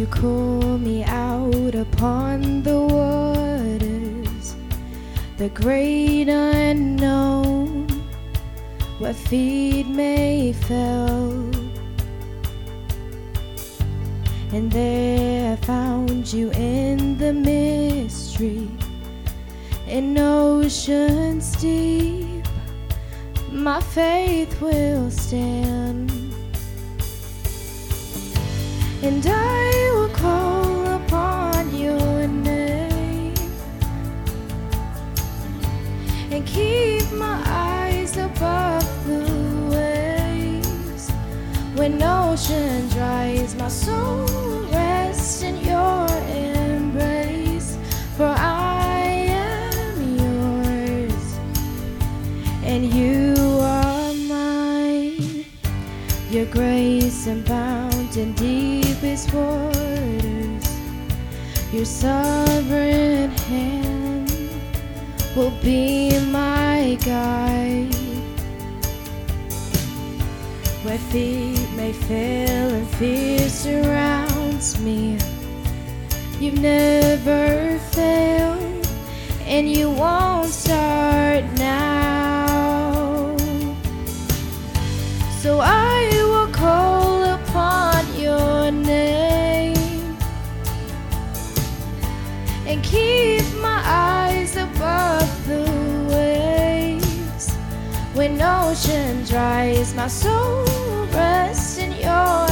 you call me out upon the waters, the great unknown, where feet may fail. And there I found you in the mystery, in oceans deep. My faith will stand When ocean dries, my soul rests in your embrace, for I am yours and you are mine. Your grace abound in deepest waters. Your sovereign hand will be my guide. Where feet may fail and fear surrounds me, you've never failed, and you won't start now. So I will call upon your name and keep my eyes above the waves. When ocean dries, my soul rests your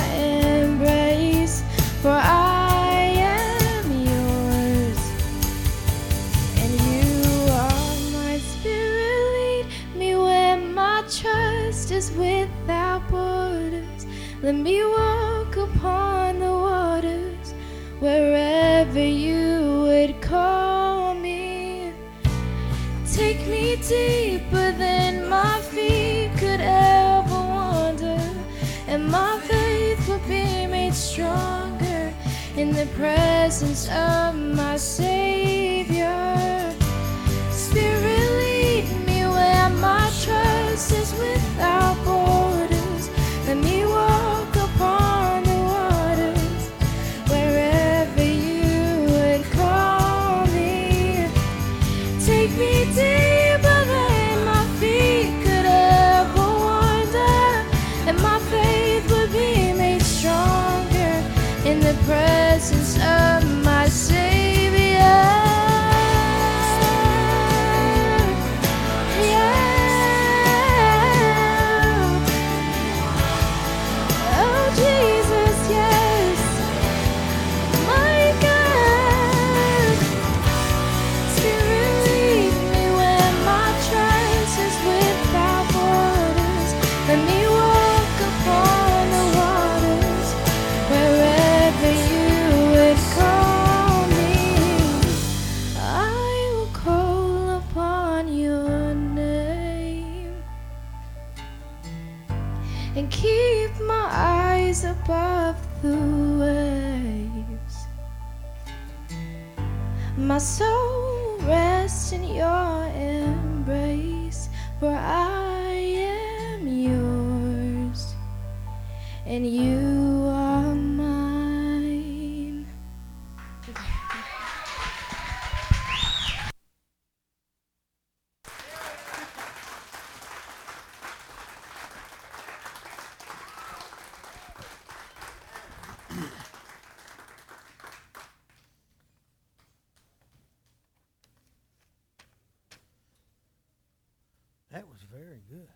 very good.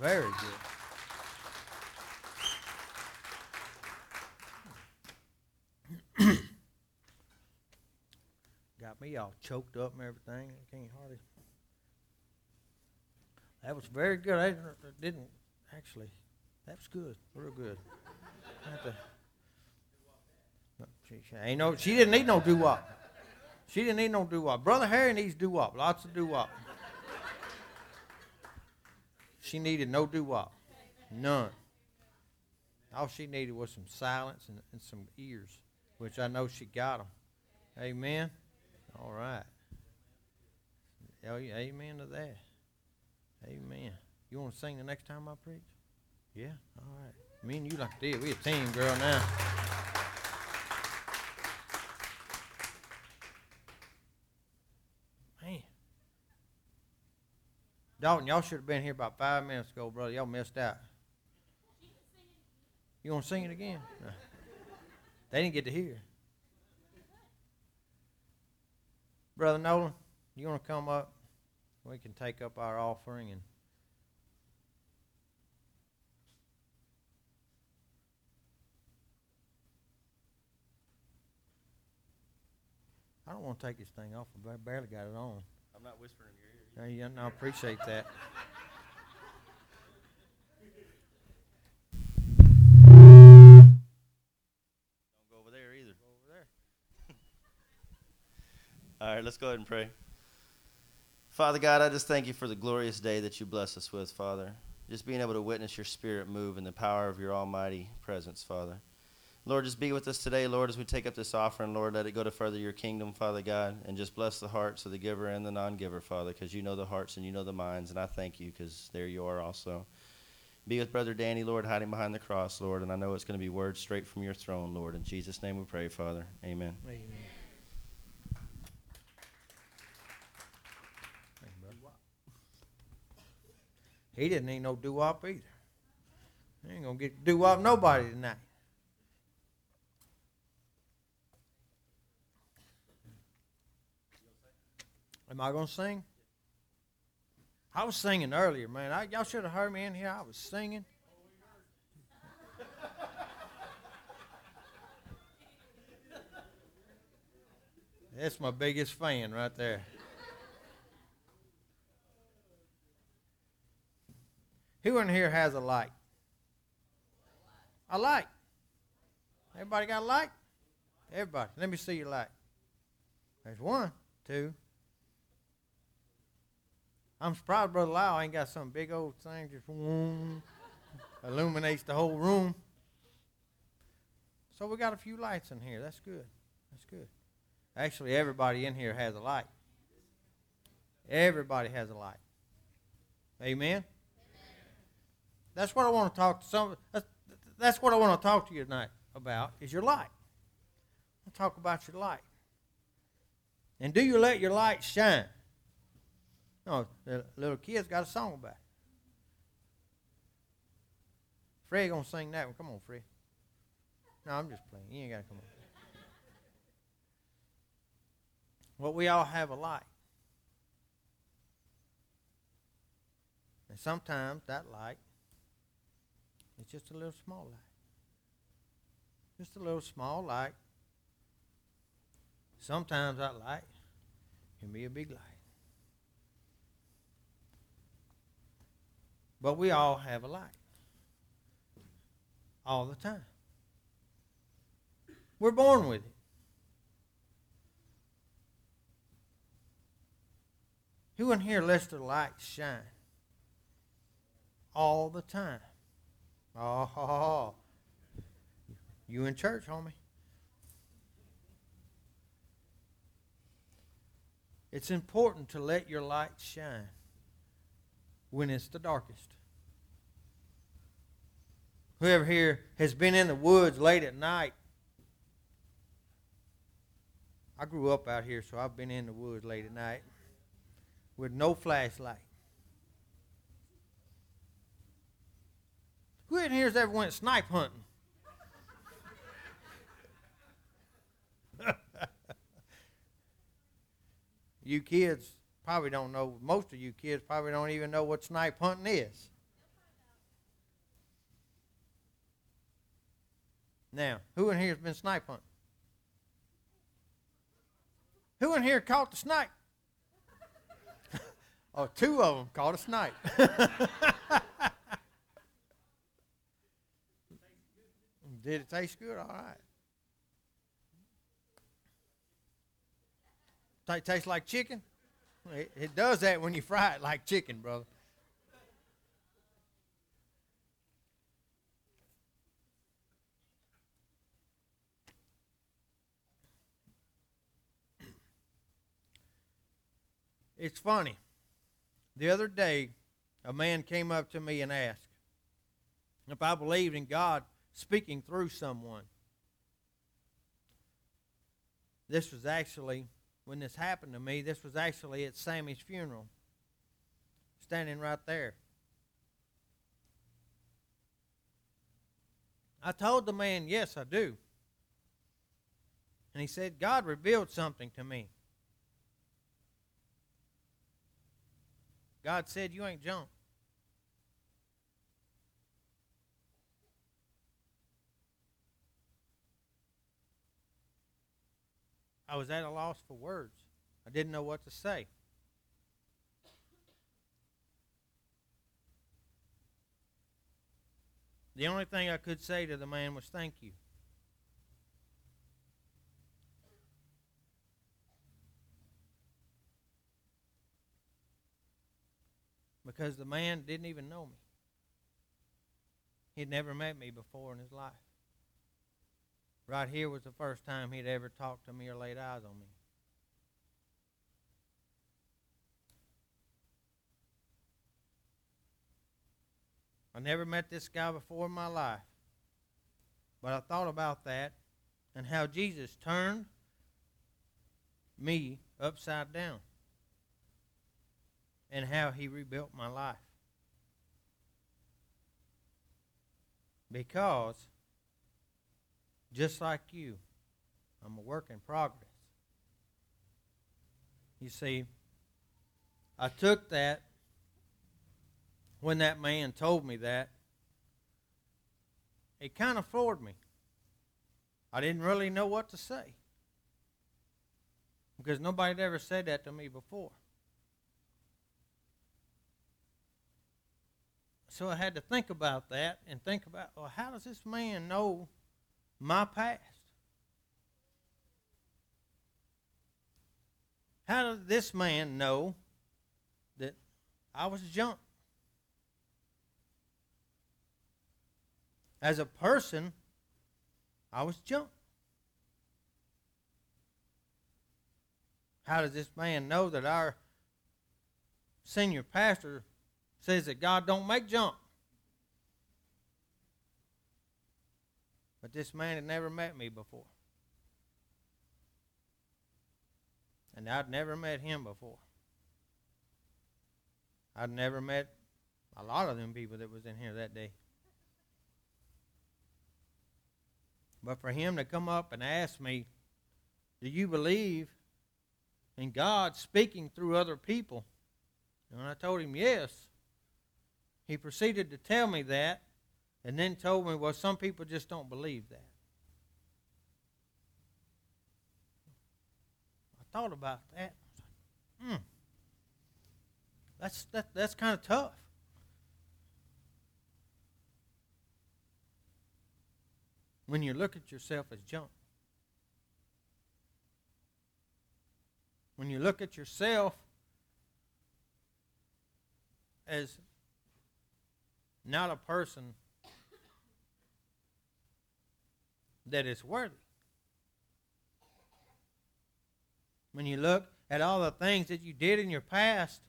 Very good. Got me all choked up and everything. I can't hardly. That was very good. I didn't, actually. That was good. Real good. To- No, she, she ain't no. She didn't need no doo wop. She didn't need no doo wop. Brother Harry needs doo wop. Lots of doo wop. She needed no doo wop. None. All she needed was some silence and, and some ears, which I know she got them. Amen. All right. Oh, amen to that. Amen. You want to sing the next time I preach? Yeah. All right. Me and you like this. We a team, girl, now. Man. Dalton, y'all should have been here about five minutes ago, brother. Y'all missed out. You want to sing it again? No. They didn't get to hear. Brother Nolan, you want to come up? We can take up our offering and. I don't want to take this thing off. I barely got it on. I'm not whispering in your ear. I appreciate that. Don't go over there either. Over there. All right, let's go ahead and pray. Father God, I just thank you for the glorious day that you bless us with, Father. Just being able to witness your spirit move in the power of your almighty presence, Father. Lord, just be with us today, Lord, as we take up this offering, Lord. Let it go to further your kingdom, Father God, and just bless the hearts of the giver and the non giver, Father, because you know the hearts and you know the minds, and I thank you because there you are also. Be with Brother Danny, Lord, hiding behind the cross, Lord, and I know it's going to be words straight from your throne, Lord. In Jesus' name we pray, Father. Amen. Amen. He didn't need no doo wop either. He ain't gonna get doo wop nobody tonight. Am I gonna sing? I was singing earlier, man. I, y'all should have heard me in here. I was singing. That's my biggest fan right there. Who in here has a light? A light. Everybody got a light? Everybody. Let me see your light. There's one, two. I'm surprised Brother Lau ain't got some big old thing just whoom, illuminates the whole room. So we got a few lights in here. That's good. That's good. Actually, everybody in here has a light. Everybody has a light. Amen. That's what I want to talk to some. That's, that's what I want to talk to you tonight about is your light. I'll talk about your light. And do you let your light shine? No, the little kids got a song about it. Fred gonna sing that one. Come on, Fred. No, I'm just playing. You ain't gotta come on. Well, we all have a light. And sometimes that light is just a little small light. Just a little small light. Sometimes that light can be a big light. But we all have a light. All the time. We're born with it. Who in here lets the light shine? All the time. Oh, you in church, homie. It's important to let your light shine when it's the darkest. Whoever here has been in the woods late at night, I grew up out here, so I've been in the woods late at night with no flashlight. Who in here's ever went snipe hunting? you kids probably don't know, most of you kids probably don't even know what snipe hunting is. Now, who in here has been snipe hunting? Who in here caught the snipe? oh, two of them caught a snipe. Did it taste good? All right. Ta- Taste like chicken? It, it does that when you fry it like chicken, brother. It's funny. The other day, a man came up to me and asked, if I believed in God speaking through someone. This was actually, when this happened to me, this was actually at Sammy's funeral, standing right there. I told the man, Yes, I do. And he said, God revealed something to me. God said, You ain't junk. I was at a loss for words. I didn't know what to say. The only thing I could say to the man was thank you. Because the man didn't even know me. He'd never met me before in his life. Right here was the first time he'd ever talked to me or laid eyes on me. I never met this guy before in my life. But I thought about that and how Jesus turned me upside down and how he rebuilt my life. Because, just like you, I'm a work in progress. You see, I took that when that man told me that. It kind of floored me. I didn't really know what to say because nobody had ever said that to me before. so I had to think about that and think about, well, how does this man know my past? How does this man know that I was junk? As a person, I was junk. How does this man know that our senior pastor says that God don't make junk. But this man had never met me before. And I'd never met him before. I'd never met a lot of them people that was in here that day. But for him to come up and ask me, Do you believe in God speaking through other people? And I told him, Yes. He proceeded to tell me that and then told me, well, some people just don't believe that. I thought about that. Hmm. That's, that, that's kind of tough. When you look at yourself as junk. When you look at yourself as not a person that is worthy. When you look at all the things that you did in your past,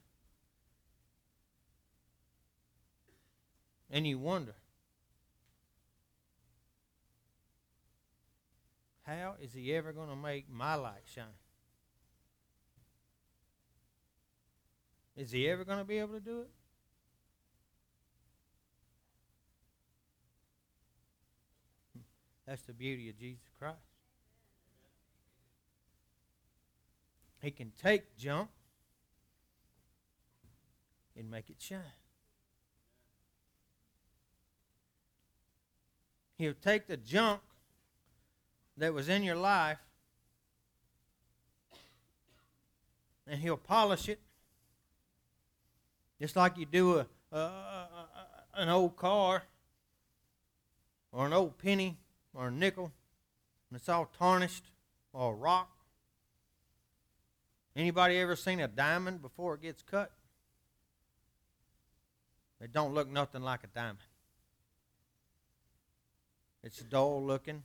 and you wonder, how is he ever going to make my light shine? Is he ever going to be able to do it? That's the beauty of Jesus Christ. He can take junk and make it shine. He'll take the junk that was in your life and he'll polish it just like you do a, a, a, an old car or an old penny or a nickel and it's all tarnished or a rock. Anybody ever seen a diamond before it gets cut? It don't look nothing like a diamond. It's dull looking.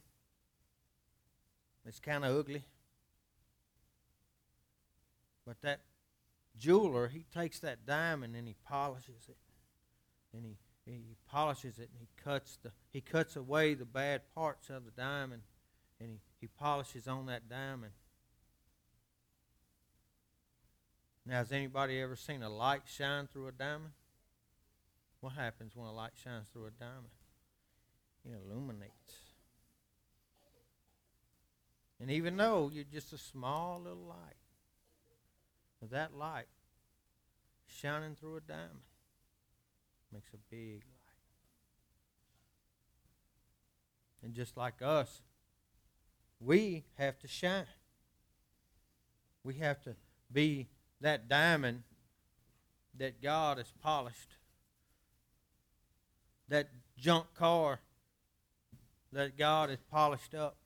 It's kind of ugly. But that jeweler, he takes that diamond and he polishes it. And he he polishes it and he cuts the he cuts away the bad parts of the diamond and he, he polishes on that diamond. Now, has anybody ever seen a light shine through a diamond? What happens when a light shines through a diamond? It illuminates. And even though you're just a small little light, that light shining through a diamond makes a big light. And just like us, we have to shine. We have to be that diamond that God has polished, that junk car that God has polished up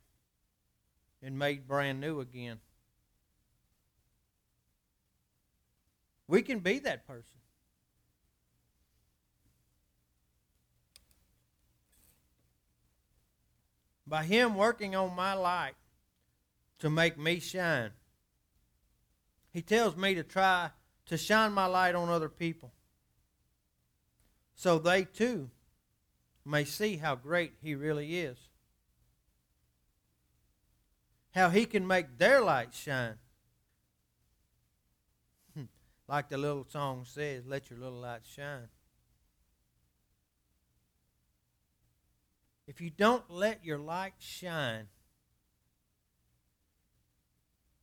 and made brand new again. We can be that person. By Him working on my light to make me shine, He tells me to try to shine my light on other people so they too may see how great He really is. How He can make their light shine. Hmm. like the little song says, let your little light shine. If you don't let your light shine,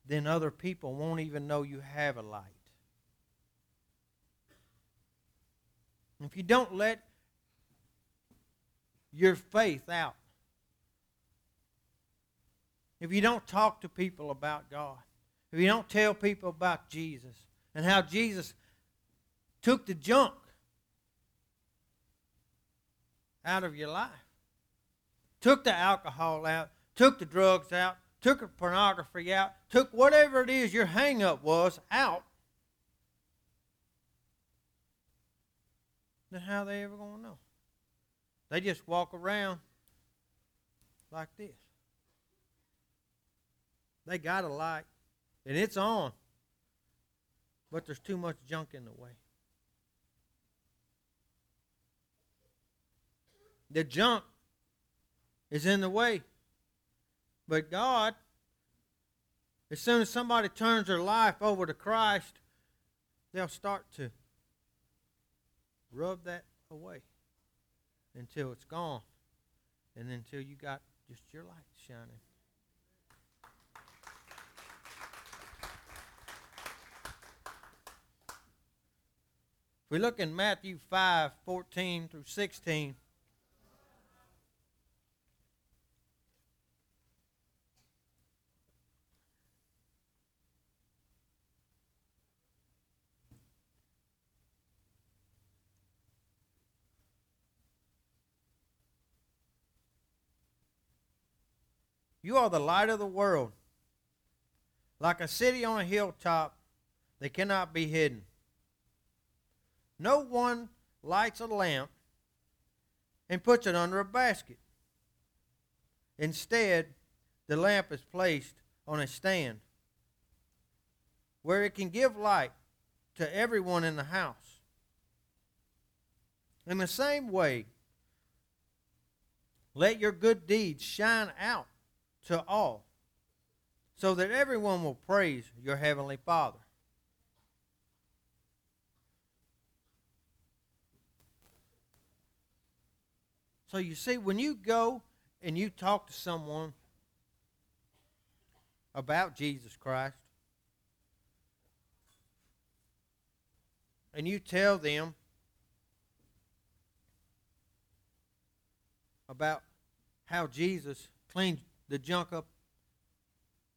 then other people won't even know you have a light. If you don't let your faith out, if you don't talk to people about God, if you don't tell people about Jesus and how Jesus took the junk out of your life, took the alcohol out, took the drugs out, took the pornography out, took whatever it is your hang up was out, then how are they ever going to know? They just walk around like this. They got a light, and it's on, but there's too much junk in the way. The junk is in the way. But God, as soon as somebody turns their life over to Christ, they'll start to rub that away until it's gone and until you got just your light shining. If we look in Matthew 5 14 through 16, You are the light of the world. Like a city on a hilltop, they cannot be hidden. No one lights a lamp and puts it under a basket. Instead, the lamp is placed on a stand where it can give light to everyone in the house. In the same way, let your good deeds shine out to all, so that everyone will praise your heavenly Father. So you see, when you go and you talk to someone about Jesus Christ, and you tell them about how Jesus cleaned the junk up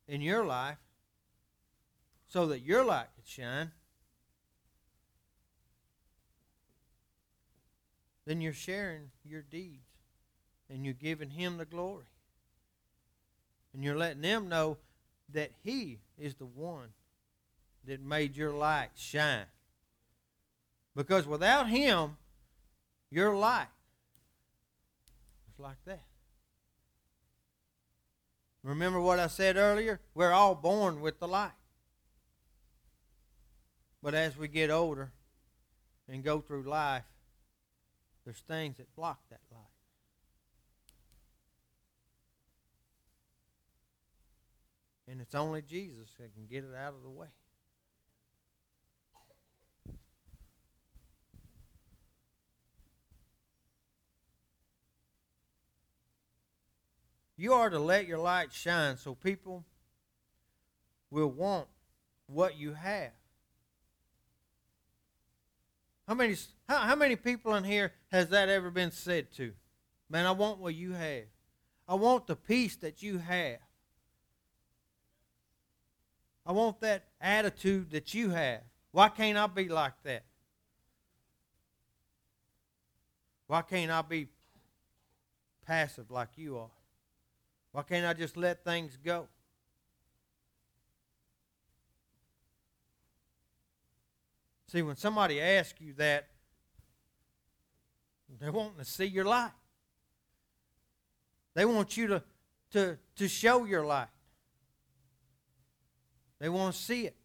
in your life so that your light could shine, then you're sharing your deeds and you're giving Him the glory. And you're letting them know that He is the one that made your light shine. Because without Him, your light is like that. Remember what I said earlier? We're all born with the light. But as we get older and go through life, there's things that block that light. And it's only Jesus that can get it out of the way. You are to let your light shine so people will want what you have. How many, how, how many people in here has that ever been said to? Man, I want what you have. I want the peace that you have. I want that attitude that you have. Why can't I be like that? Why can't I be passive like you are? Why can't I just let things go? See, when somebody asks you that, they're wanting to see your light. They want you to, to, to show your light. They want to see it.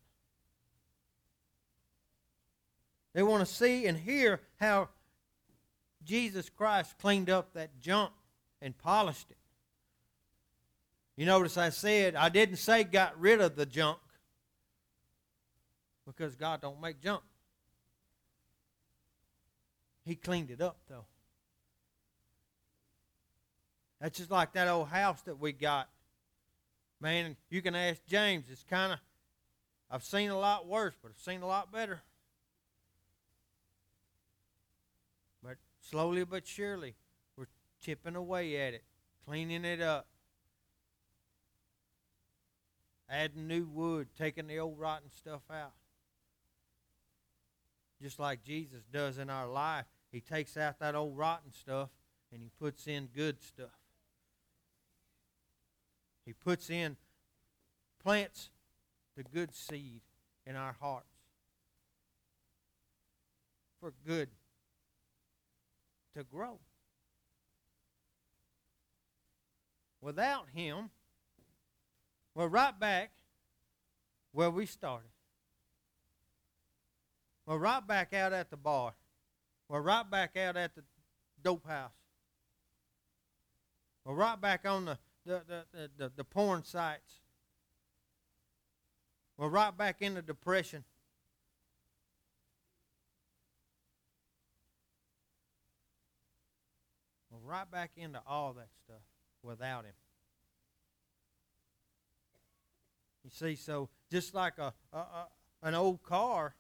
They want to see and hear how Jesus Christ cleaned up that junk and polished it. You notice I said, I didn't say got rid of the junk because God don't make junk. He cleaned it up, though. That's just like that old house that we got. Man, you can ask James. It's kind of, I've seen a lot worse, but I've seen a lot better. But slowly but surely, we're chipping away at it, cleaning it up, adding new wood, taking the old rotten stuff out. Just like Jesus does in our life, He takes out that old rotten stuff and He puts in good stuff. He puts in, plants the good seed in our hearts for good to grow. Without Him, we're right back where we started. We're right back out at the bar. We're right back out at the dope house. We're right back on the, the, the, the, the porn sites. We're right back in the depression. We're right back into all that stuff without Him. You see, so just like a, a, a an old car,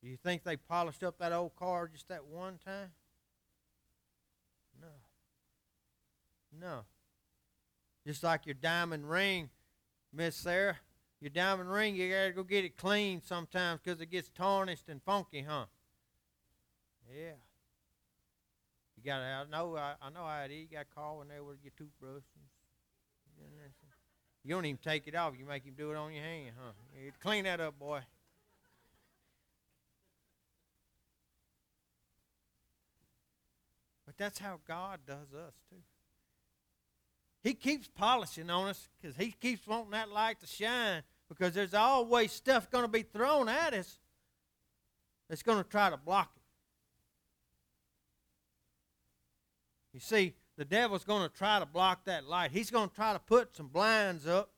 you think they polished up that old car just that one time? No. No. Just like your diamond ring, Miss Sarah, your diamond ring, you gotta go get it cleaned sometimes because it gets tarnished and funky, huh? Yeah. You got to I know I, I know how it is. You got to call when they with your toothbrush. And, you don't even take it off. You make him do it on your hand, huh? You clean that up, boy. But that's how God does us, too. He keeps polishing on us because He keeps wanting that light to shine because there's always stuff going to be thrown at us that's going to try to block it. You see, the devil's going to try to block that light. He's going to try to put some blinds up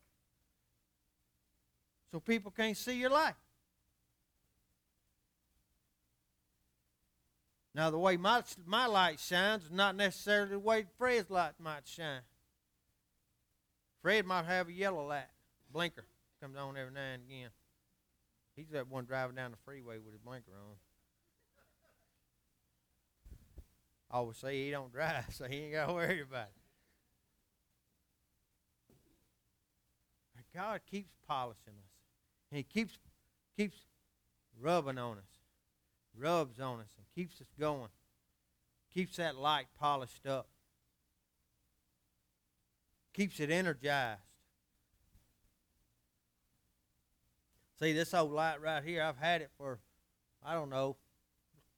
so people can't see your light. Now, the way my, my light shines is not necessarily the way Fred's light might shine. Fred might have a yellow light, blinker, comes on every now and again. He's that one driving down the freeway with his blinker on. Oh, I always say he don't drive, so he ain't got to worry about it. But God keeps polishing us. And he keeps keeps rubbing on us, rubs on us, and keeps us going. Keeps that light polished up. Keeps it energized. See, this old light right here, I've had it for, I don't know,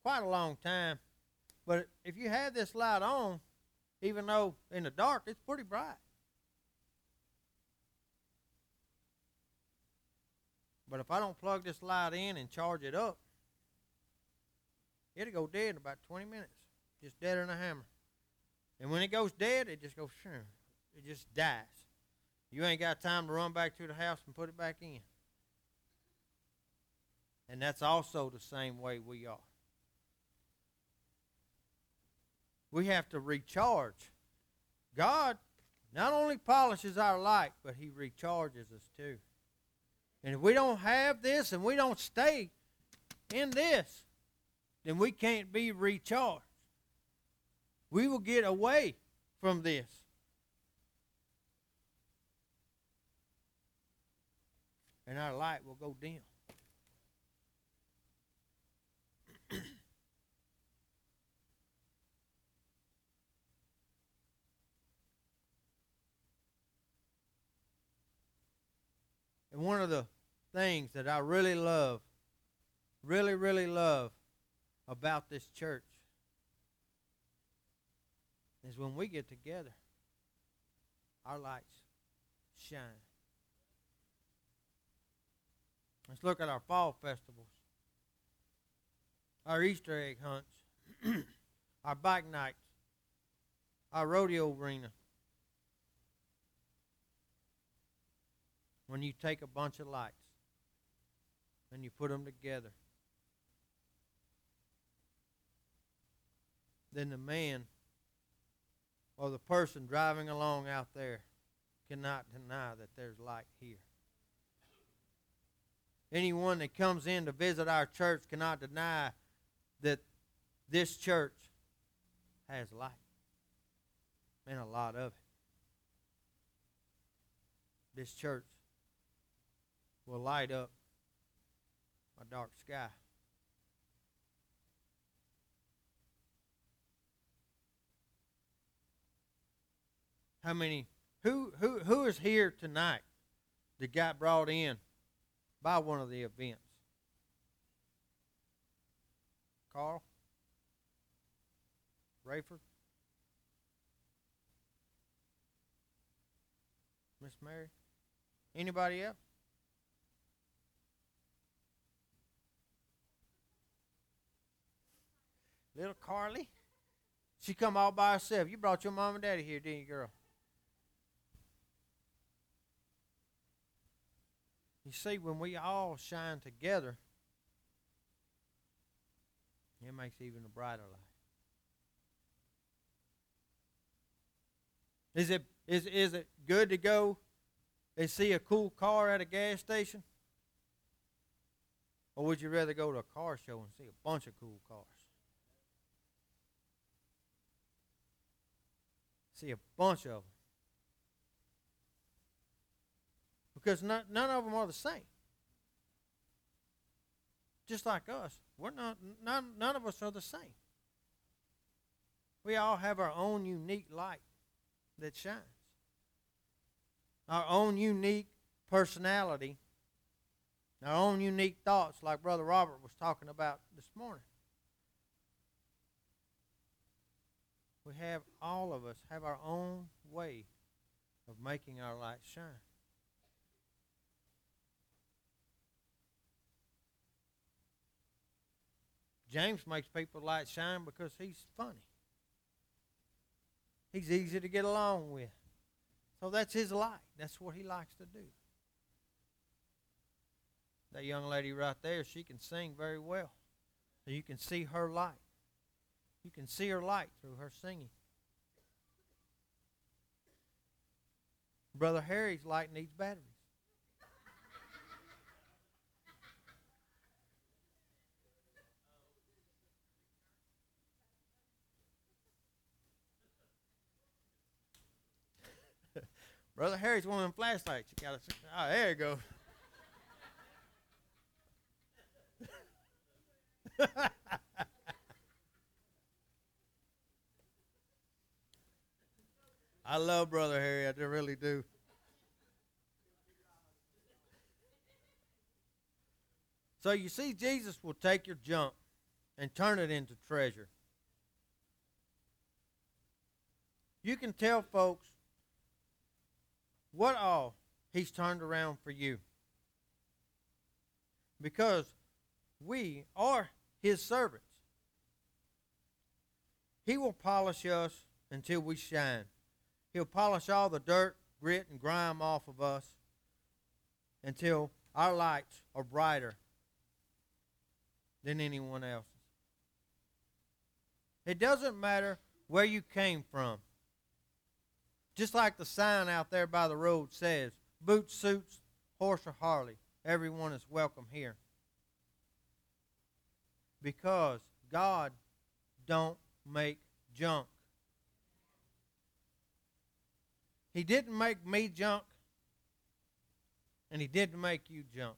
quite a long time. But if you have this light on, even though in the dark, it's pretty bright. But if I don't plug this light in and charge it up, it'll go dead in about 20 minutes. Just dead than a hammer. And when it goes dead, it just goes. It just dies. You ain't got time to run back to the house and put it back in. And that's also the same way we are. We have to recharge. God not only polishes our light, but He recharges us too. And if we don't have this and we don't stay in this, then we can't be recharged. We will get away from this. And our light will go dim. And one of the things that I really love, really, really love about this church is when we get together, our lights shine. Let's look at our fall festivals, our Easter egg hunts, our bike nights, our rodeo arena. When you take a bunch of lights and you put them together, then the man or the person driving along out there cannot deny that there's light here. Anyone that comes in to visit our church cannot deny that this church has light and a lot of it. This church will light up a dark sky. How many who who who is here tonight that got brought in by one of the events? Carl? Rayford? Miss Mary? Anybody else? Little Carly? She come all by herself. You brought your mom and daddy here, didn't you, girl? You see, when we all shine together, it makes even a brighter light. Is it is is it good to go and see a cool car at a gas station? Or would you rather go to a car show and see a bunch of cool cars? See a bunch of them. because none, none of them are the same. Just like us, we're not none, none of us are the same. We all have our own unique light that shines. Our own unique personality, our own unique thoughts, like Brother Robert was talking about this morning. We have, all of us, have our own way of making our light shine. James makes people light shine because he's funny. He's easy to get along with. So that's his light. That's what he likes to do. That young lady right there, she can sing very well. You can see her light. You can see her light through her singing. Brother Harry's light needs batteries. Brother Harry's one of them flashlights. You gotta. Oh, there you go. I love Brother Harry. I really do. So you see, Jesus will take your junk and turn it into treasure. You can tell folks what all he's turned around for you. Because we are his servants. He will polish us until we shine. He'll polish all the dirt, grit, and grime off of us until our lights are brighter than anyone else's. It doesn't matter where you came from. Just like the sign out there by the road says, boots, suits, horse, or Harley, everyone is welcome here. Because God don't make junk. He didn't make me junk, and he didn't make you junk.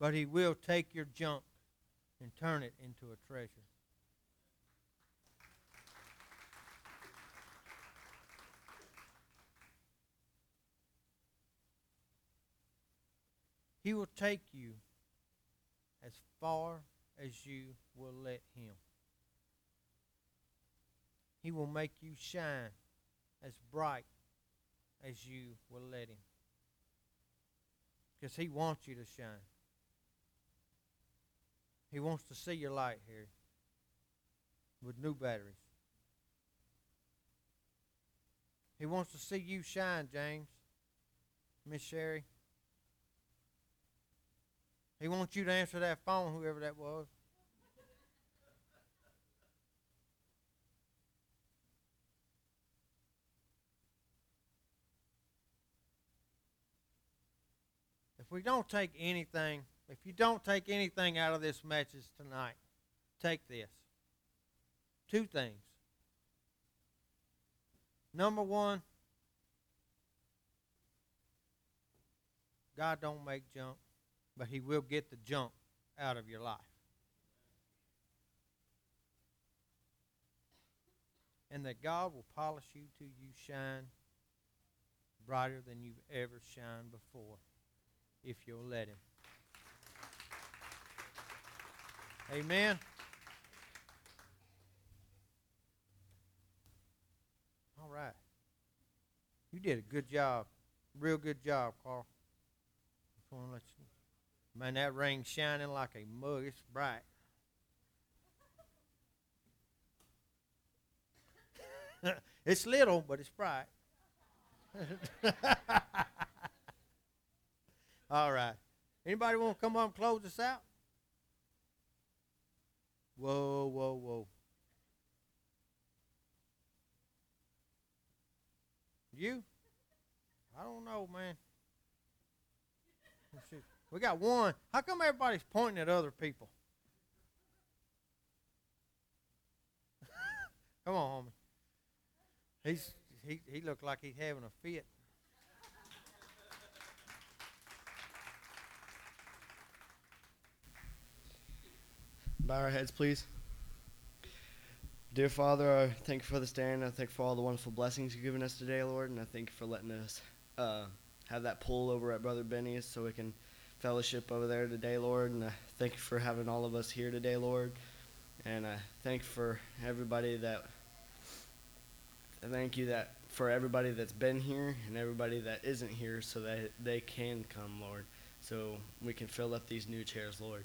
But he will take your junk and turn it into a treasure. He will take you as far as you will let him. He will make you shine as bright as you will let him. Because he wants you to shine. He wants to see your light here with new batteries. He wants to see you shine, James. Miss Sherry. He wants you to answer that phone, whoever that was. We don't take anything, if you don't take anything out of this message tonight, take this. Two things. Number one, God don't make junk, but he will get the junk out of your life. And that God will polish you till you shine brighter than you've ever shined before if you'll let him. Amen. All right. You did a good job. Real good job, Carl. Just want to let you Man, that ring's shining like a mug. It's bright. it's little, but it's bright. All right. Anybody want to come up and close us out? Whoa, whoa, whoa. You? I don't know, man. Oh, we got one. How come everybody's pointing at other people? come on, homie. He's he he looked like he's having a fit. Bow our heads, please. Dear Father, I thank you for this day, and I thank you for all the wonderful blessings you've given us today, Lord, and I thank you for letting us uh, have that pull over at Brother Benny's so we can fellowship over there today, Lord, and I thank you for having all of us here today, Lord, and I thank for everybody that. I thank you that for everybody that's been here and everybody that isn't here, so that they can come, Lord, so we can fill up these new chairs, Lord.